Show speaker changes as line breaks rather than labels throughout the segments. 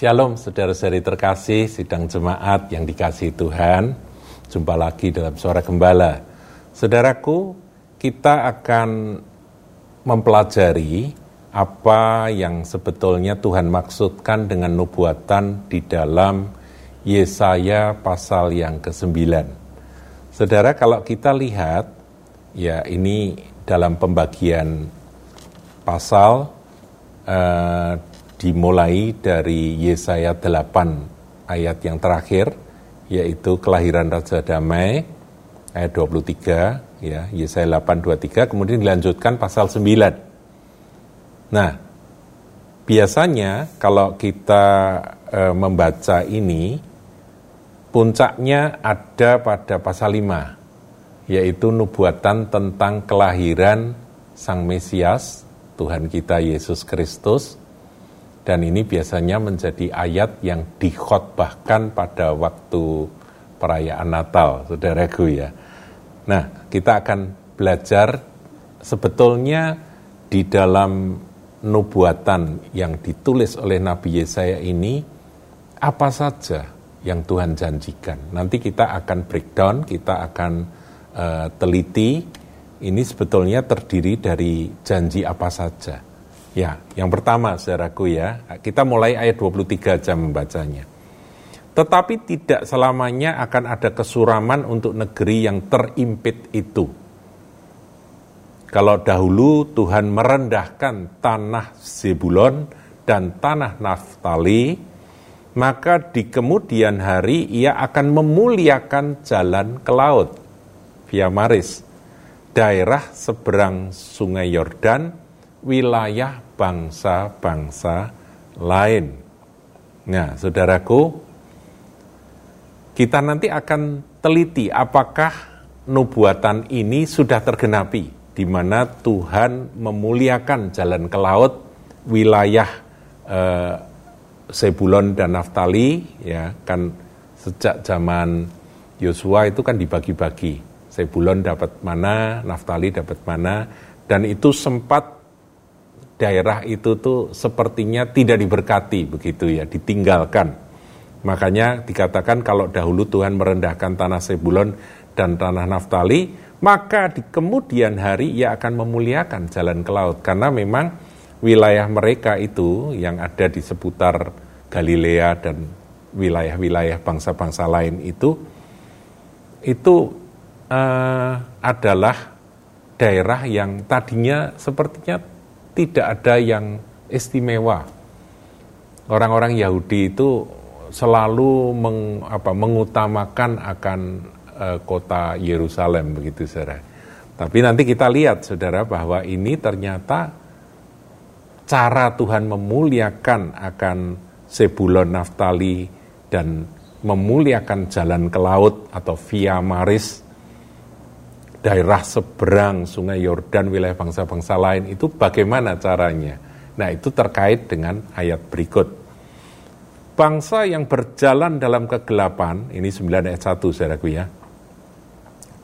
Shalom saudara-saudari terkasih, sidang jemaat yang dikasih Tuhan. Jumpa lagi dalam suara gembala. Saudaraku, kita akan mempelajari apa yang sebetulnya Tuhan maksudkan dengan nubuatan di dalam Yesaya pasal yang ke-9. Saudara, kalau kita lihat, ya ini dalam pembagian pasal eh, dimulai dari Yesaya 8 ayat yang terakhir yaitu kelahiran Raja Damai ayat 23 ya Yesaya 8 23 kemudian dilanjutkan pasal 9. Nah, biasanya kalau kita e, membaca ini puncaknya ada pada pasal 5 yaitu nubuatan tentang kelahiran Sang Mesias Tuhan kita Yesus Kristus dan ini biasanya menjadi ayat yang dikhotbahkan pada waktu perayaan Natal, saudaraku ya. Nah, kita akan belajar sebetulnya di dalam nubuatan yang ditulis oleh Nabi Yesaya ini apa saja yang Tuhan janjikan. Nanti kita akan breakdown, kita akan uh, teliti ini sebetulnya terdiri dari janji apa saja. Ya, yang pertama saudaraku ya, kita mulai ayat 23 jam membacanya. Tetapi tidak selamanya akan ada kesuraman untuk negeri yang terimpit itu. Kalau dahulu Tuhan merendahkan tanah Zebulon dan tanah Naftali, maka di kemudian hari ia akan memuliakan jalan ke laut, via Maris, daerah seberang sungai Yordan, wilayah bangsa-bangsa lain. Nah, saudaraku, kita nanti akan teliti apakah nubuatan ini sudah tergenapi, di mana Tuhan memuliakan jalan ke laut, wilayah eh, Sebulon dan Naftali, ya kan sejak zaman Yosua itu kan dibagi-bagi. Sebulon dapat mana, Naftali dapat mana, dan itu sempat daerah itu tuh sepertinya tidak diberkati begitu ya, ditinggalkan. Makanya dikatakan kalau dahulu Tuhan merendahkan tanah Sebulon dan tanah Naftali, maka di kemudian hari ia akan memuliakan jalan ke laut karena memang wilayah mereka itu yang ada di seputar Galilea dan wilayah-wilayah bangsa-bangsa lain itu itu uh, adalah daerah yang tadinya sepertinya tidak ada yang istimewa. Orang-orang Yahudi itu selalu meng, apa, mengutamakan akan uh, kota Yerusalem begitu saudara. Tapi nanti kita lihat saudara bahwa ini ternyata cara Tuhan memuliakan akan Sebulon Naftali dan memuliakan jalan ke laut atau via Maris daerah seberang Sungai Yordan, wilayah bangsa-bangsa lain itu bagaimana caranya? Nah, itu terkait dengan ayat berikut. Bangsa yang berjalan dalam kegelapan, ini 9 ayat 1 saudaraku ya,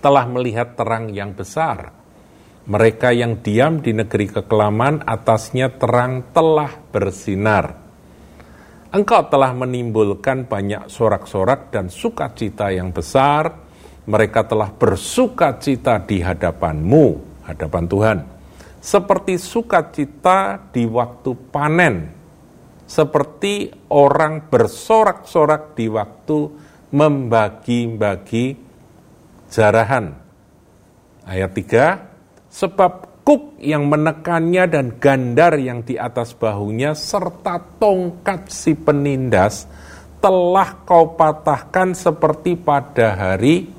telah melihat terang yang besar. Mereka yang diam di negeri kekelaman, atasnya terang telah bersinar. Engkau telah menimbulkan banyak sorak-sorak dan sukacita yang besar, mereka telah bersuka cita di hadapanmu, hadapan Tuhan. Seperti sukacita di waktu panen, seperti orang bersorak-sorak di waktu membagi-bagi jarahan. Ayat 3, sebab kuk yang menekannya dan gandar yang di atas bahunya serta tongkat si penindas telah kau patahkan seperti pada hari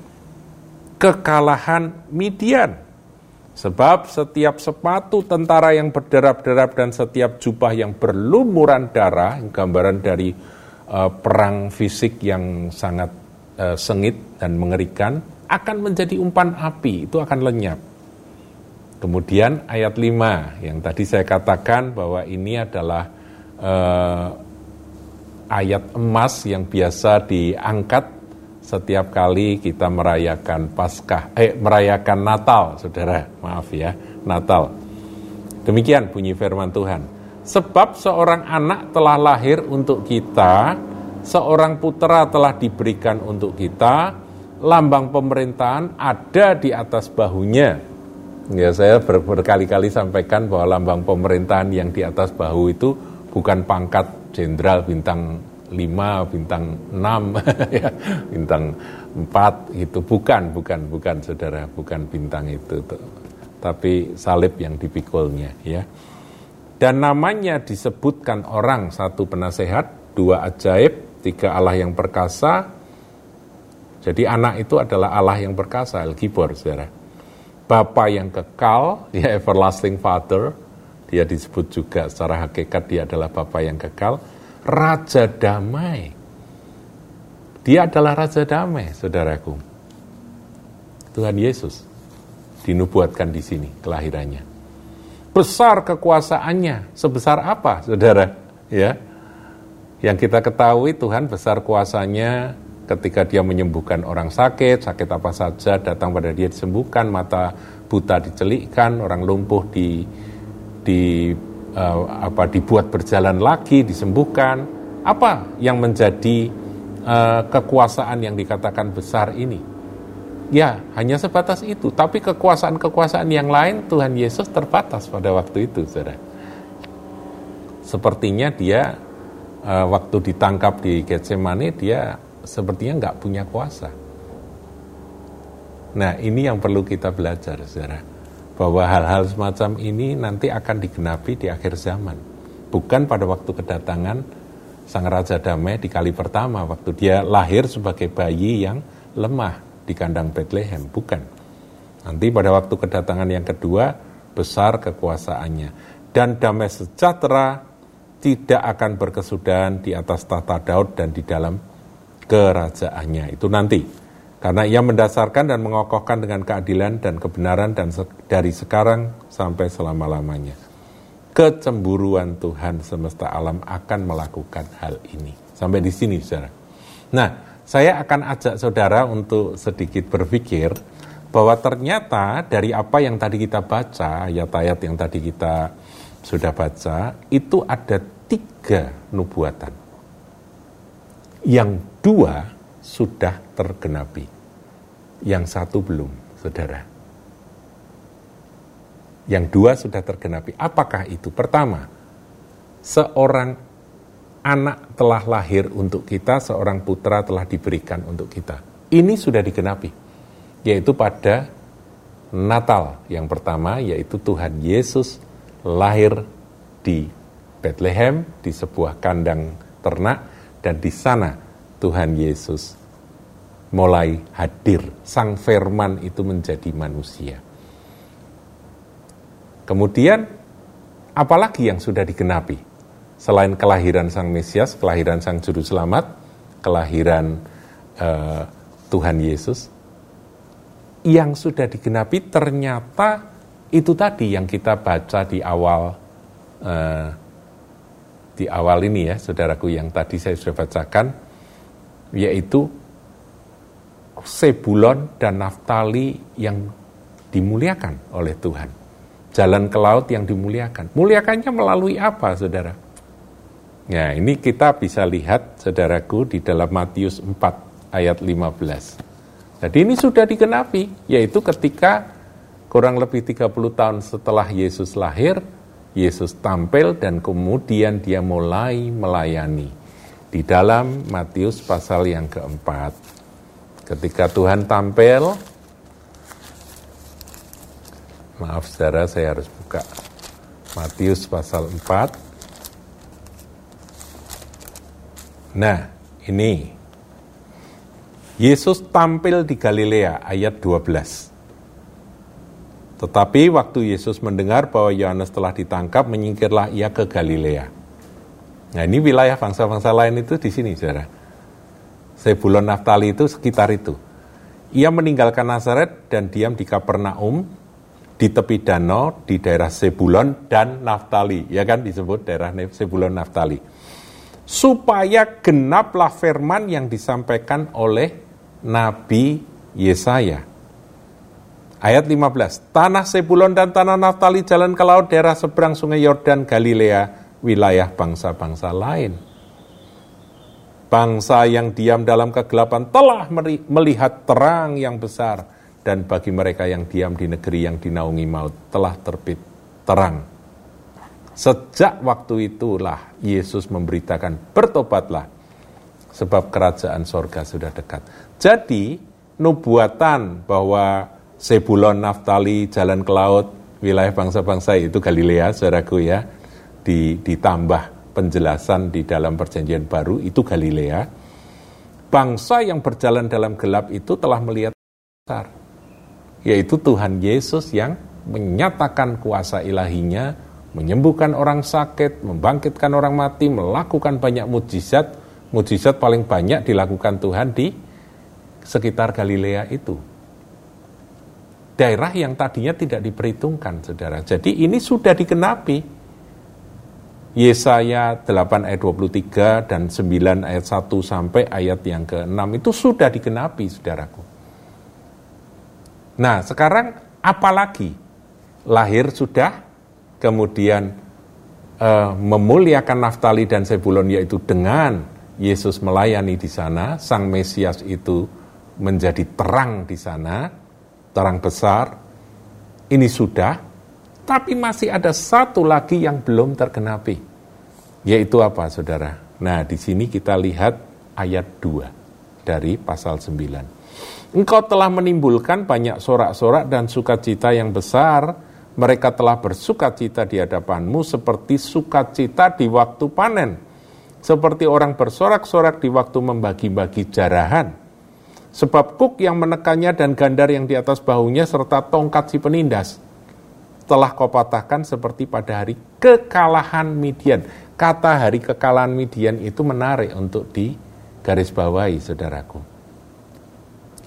kekalahan Midian. Sebab setiap sepatu tentara yang berderap-derap dan setiap jubah yang berlumuran darah, gambaran dari uh, perang fisik yang sangat uh, sengit dan mengerikan, akan menjadi umpan api, itu akan lenyap. Kemudian ayat 5 yang tadi saya katakan bahwa ini adalah uh, ayat emas yang biasa diangkat setiap kali kita merayakan Paskah, eh merayakan Natal, Saudara, maaf ya, Natal. Demikian bunyi firman Tuhan. Sebab seorang anak telah lahir untuk kita, seorang putra telah diberikan untuk kita, lambang pemerintahan ada di atas bahunya. Ya, saya ber berkali-kali sampaikan bahwa lambang pemerintahan yang di atas bahu itu bukan pangkat jenderal bintang 5, bintang 6, ya, bintang 4 itu bukan, bukan, bukan saudara, bukan bintang itu, tapi salib yang dipikulnya ya. Dan namanya disebutkan orang satu penasehat, dua ajaib, tiga Allah yang perkasa. Jadi anak itu adalah Allah yang perkasa, El Gibor, saudara. Bapa yang kekal, ya everlasting father, dia disebut juga secara hakikat dia adalah Bapa yang kekal. Raja damai. Dia adalah Raja damai, saudaraku. Tuhan Yesus dinubuatkan di sini kelahirannya besar kekuasaannya. Sebesar apa, saudara? Ya, yang kita ketahui Tuhan besar kuasanya ketika dia menyembuhkan orang sakit, sakit apa saja datang pada dia disembuhkan, mata buta dicelikkan, orang lumpuh di di uh, apa dibuat berjalan lagi, disembuhkan. Apa yang menjadi uh, kekuasaan yang dikatakan besar ini? Ya, hanya sebatas itu. Tapi kekuasaan-kekuasaan yang lain Tuhan Yesus terbatas pada waktu itu, saudara. Sepertinya dia uh, waktu ditangkap di Getsemani, dia sepertinya nggak punya kuasa. Nah, ini yang perlu kita belajar, saudara. Bahwa hal-hal semacam ini nanti akan digenapi di akhir zaman. Bukan pada waktu kedatangan Sang Raja Damai di kali pertama, waktu dia lahir sebagai bayi yang lemah di kandang Bethlehem, bukan. Nanti pada waktu kedatangan yang kedua, besar kekuasaannya. Dan damai sejahtera tidak akan berkesudahan di atas tata Daud dan di dalam kerajaannya. Itu nanti. Karena ia mendasarkan dan mengokohkan dengan keadilan dan kebenaran dan se dari sekarang sampai selama-lamanya. Kecemburuan Tuhan semesta alam akan melakukan hal ini. Sampai di sini, saudara. Nah, saya akan ajak saudara untuk sedikit berpikir bahwa ternyata dari apa yang tadi kita baca, ayat-ayat yang tadi kita sudah baca, itu ada tiga nubuatan. Yang dua sudah tergenapi, yang satu belum, saudara. Yang dua sudah tergenapi. Apakah itu? Pertama, seorang anak telah lahir untuk kita, seorang putra telah diberikan untuk kita. Ini sudah digenapi, yaitu pada Natal yang pertama, yaitu Tuhan Yesus lahir di Bethlehem, di sebuah kandang ternak, dan di sana Tuhan Yesus mulai hadir. Sang Firman itu menjadi manusia. Kemudian, apalagi yang sudah digenapi? selain kelahiran Sang Mesias, kelahiran Sang Juru Selamat, kelahiran uh, Tuhan Yesus, yang sudah digenapi ternyata itu tadi yang kita baca di awal uh, di awal ini ya, saudaraku yang tadi saya sudah bacakan, yaitu Sebulon dan Naftali yang dimuliakan oleh Tuhan. Jalan ke laut yang dimuliakan. Muliakannya melalui apa, saudara? Ya, ini kita bisa lihat, saudaraku, di dalam Matius 4 ayat 15. Jadi ini sudah digenapi, yaitu ketika kurang lebih 30 tahun setelah Yesus lahir, Yesus tampil dan kemudian dia mulai melayani. Di dalam Matius pasal yang keempat, ketika Tuhan tampil, maaf saudara saya harus buka Matius pasal 4, Nah, ini Yesus tampil di Galilea ayat 12. Tetapi waktu Yesus mendengar bahwa Yohanes telah ditangkap, menyingkirlah ia ke Galilea. Nah ini wilayah bangsa-bangsa lain itu di sini, saudara. Sebulon Naftali itu sekitar itu. Ia meninggalkan Nazaret dan diam di Kapernaum, di tepi danau, di daerah Sebulon dan Naftali. Ya kan disebut daerah Sebulon Naftali supaya genaplah firman yang disampaikan oleh Nabi Yesaya. Ayat 15, tanah Sebulon dan tanah Naftali jalan ke laut daerah seberang sungai Yordan Galilea wilayah bangsa-bangsa lain. Bangsa yang diam dalam kegelapan telah melihat terang yang besar, dan bagi mereka yang diam di negeri yang dinaungi maut telah terbit terang. Sejak waktu itulah Yesus memberitakan, bertobatlah, sebab kerajaan sorga sudah dekat. Jadi, nubuatan bahwa Sebulon, Naftali, jalan ke laut, wilayah bangsa-bangsa itu Galilea, saudaraku ya, ditambah penjelasan di dalam perjanjian baru itu Galilea. Bangsa yang berjalan dalam gelap itu telah melihat besar, yaitu Tuhan Yesus yang menyatakan kuasa ilahinya, menyembuhkan orang sakit, membangkitkan orang mati, melakukan banyak mujizat. Mujizat paling banyak dilakukan Tuhan di sekitar Galilea itu. Daerah yang tadinya tidak diperhitungkan, saudara. Jadi ini sudah dikenapi. Yesaya 8 ayat 23 dan 9 ayat 1 sampai ayat yang ke-6 itu sudah dikenapi, saudaraku. Nah, sekarang apalagi? Lahir sudah, kemudian uh, memuliakan Naftali dan Sebulon yaitu dengan Yesus melayani di sana, Sang Mesias itu menjadi terang di sana, terang besar. Ini sudah, tapi masih ada satu lagi yang belum tergenapi. Yaitu apa, Saudara? Nah, di sini kita lihat ayat 2 dari pasal 9. Engkau telah menimbulkan banyak sorak-sorak dan sukacita yang besar. Mereka telah bersukacita di hadapanmu seperti sukacita di waktu panen. Seperti orang bersorak-sorak di waktu membagi-bagi jarahan Sebab kuk yang menekannya dan gandar yang di atas bahunya serta tongkat si penindas telah kau patahkan seperti pada hari kekalahan Midian. Kata hari kekalahan Midian itu menarik untuk di garis bawahi, saudaraku.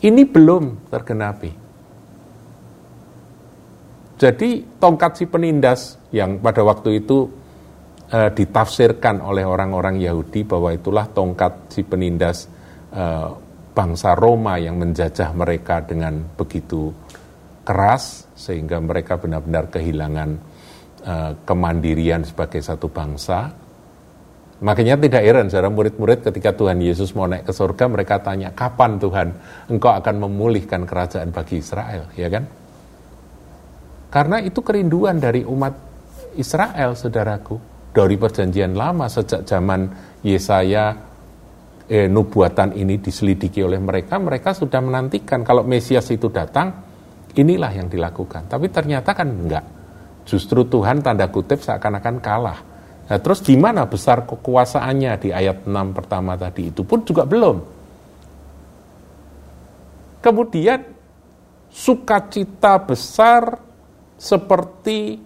Ini belum tergenapi. Jadi tongkat si penindas yang pada waktu itu e, ditafsirkan oleh orang-orang Yahudi bahwa itulah tongkat si penindas e, bangsa Roma yang menjajah mereka dengan begitu keras sehingga mereka benar-benar kehilangan uh, kemandirian sebagai satu bangsa. Makanya tidak heran saudara murid-murid ketika Tuhan Yesus mau naik ke surga mereka tanya kapan Tuhan engkau akan memulihkan kerajaan bagi Israel, ya kan? Karena itu kerinduan dari umat Israel, saudaraku, dari perjanjian lama sejak zaman Yesaya eh, nubuatan ini diselidiki oleh mereka, mereka sudah menantikan kalau Mesias itu datang, inilah yang dilakukan. Tapi ternyata kan enggak. Justru Tuhan tanda kutip seakan-akan kalah. Nah, terus gimana besar kekuasaannya di ayat 6 pertama tadi itu pun juga belum. Kemudian sukacita besar seperti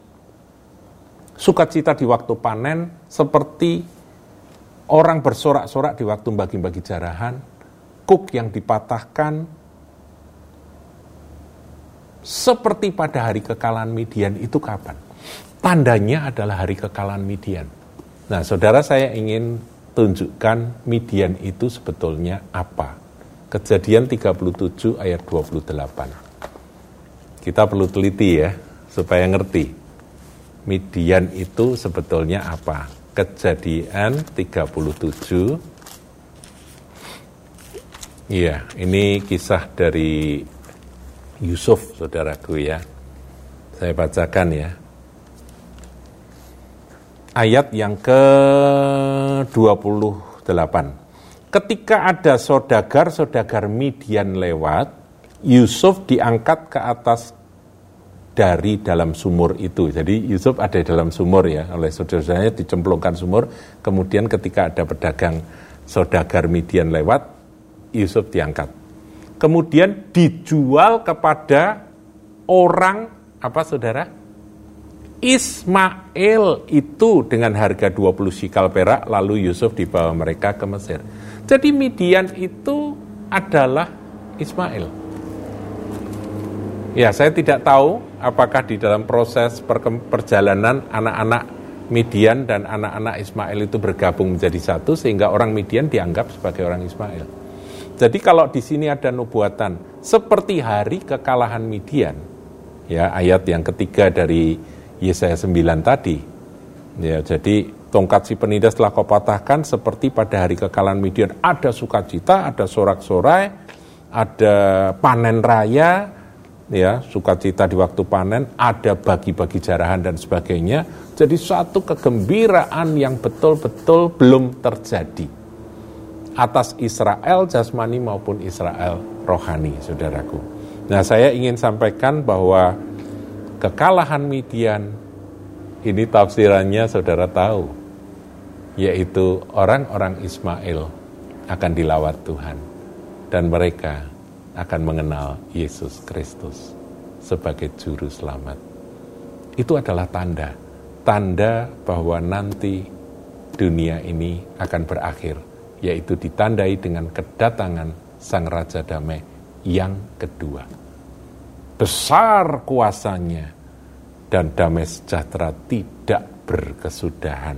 sukacita di waktu panen, seperti orang bersorak-sorak di waktu bagi-bagi jarahan, kuk yang dipatahkan, seperti pada hari kekalahan Midian itu kapan? Tandanya adalah hari kekalahan Midian. Nah, saudara saya ingin tunjukkan Midian itu sebetulnya apa. Kejadian 37 ayat 28. Kita perlu teliti ya, supaya ngerti. Midian itu sebetulnya apa Kejadian 37. Iya, ini kisah dari Yusuf, saudaraku ya. Saya bacakan ya. Ayat yang ke-28. Ketika ada sodagar-sodagar Midian lewat, Yusuf diangkat ke atas dari dalam sumur itu. Jadi Yusuf ada di dalam sumur ya, oleh saudara-saudaranya dicemplungkan sumur. Kemudian ketika ada pedagang saudagar Midian lewat, Yusuf diangkat. Kemudian dijual kepada orang apa saudara? Ismail itu dengan harga 20 sikal perak lalu Yusuf dibawa mereka ke Mesir. Jadi Midian itu adalah Ismail. Ya, saya tidak tahu apakah di dalam proses perjalanan anak-anak Midian dan anak-anak Ismail itu bergabung menjadi satu sehingga orang Midian dianggap sebagai orang Ismail. Jadi kalau di sini ada nubuatan seperti hari kekalahan Midian, ya ayat yang ketiga dari Yesaya 9 tadi. Ya, jadi tongkat si penindas telah kau patahkan seperti pada hari kekalahan Midian. Ada sukacita, ada sorak-sorai, ada panen raya, ya sukacita di waktu panen, ada bagi-bagi jarahan dan sebagainya. Jadi suatu kegembiraan yang betul-betul belum terjadi atas Israel jasmani maupun Israel rohani, saudaraku. Nah, saya ingin sampaikan bahwa kekalahan Midian ini tafsirannya saudara tahu, yaitu orang-orang Ismail akan dilawat Tuhan dan mereka akan mengenal Yesus Kristus sebagai juru selamat. Itu adalah tanda, tanda bahwa nanti dunia ini akan berakhir, yaitu ditandai dengan kedatangan Sang Raja Damai yang kedua. Besar kuasanya, dan damai sejahtera tidak berkesudahan.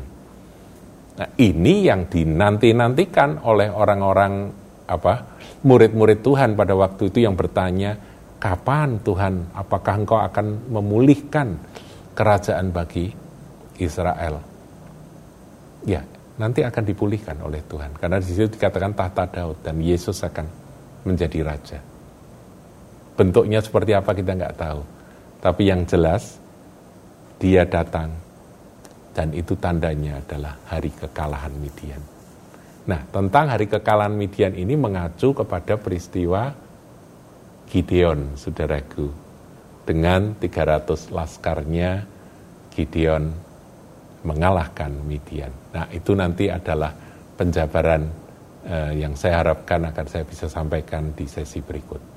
Nah, ini yang dinanti-nantikan oleh orang-orang apa murid-murid Tuhan pada waktu itu yang bertanya, kapan Tuhan, apakah engkau akan memulihkan kerajaan bagi Israel? Ya, nanti akan dipulihkan oleh Tuhan. Karena di situ dikatakan tahta Daud dan Yesus akan menjadi raja. Bentuknya seperti apa kita nggak tahu. Tapi yang jelas dia datang dan itu tandanya adalah hari kekalahan Midian. Nah, tentang hari kekalahan Midian ini mengacu kepada peristiwa Gideon, saudaraku. Dengan 300 laskarnya, Gideon mengalahkan Midian. Nah, itu nanti adalah penjabaran eh, yang saya harapkan akan saya bisa sampaikan di sesi berikut.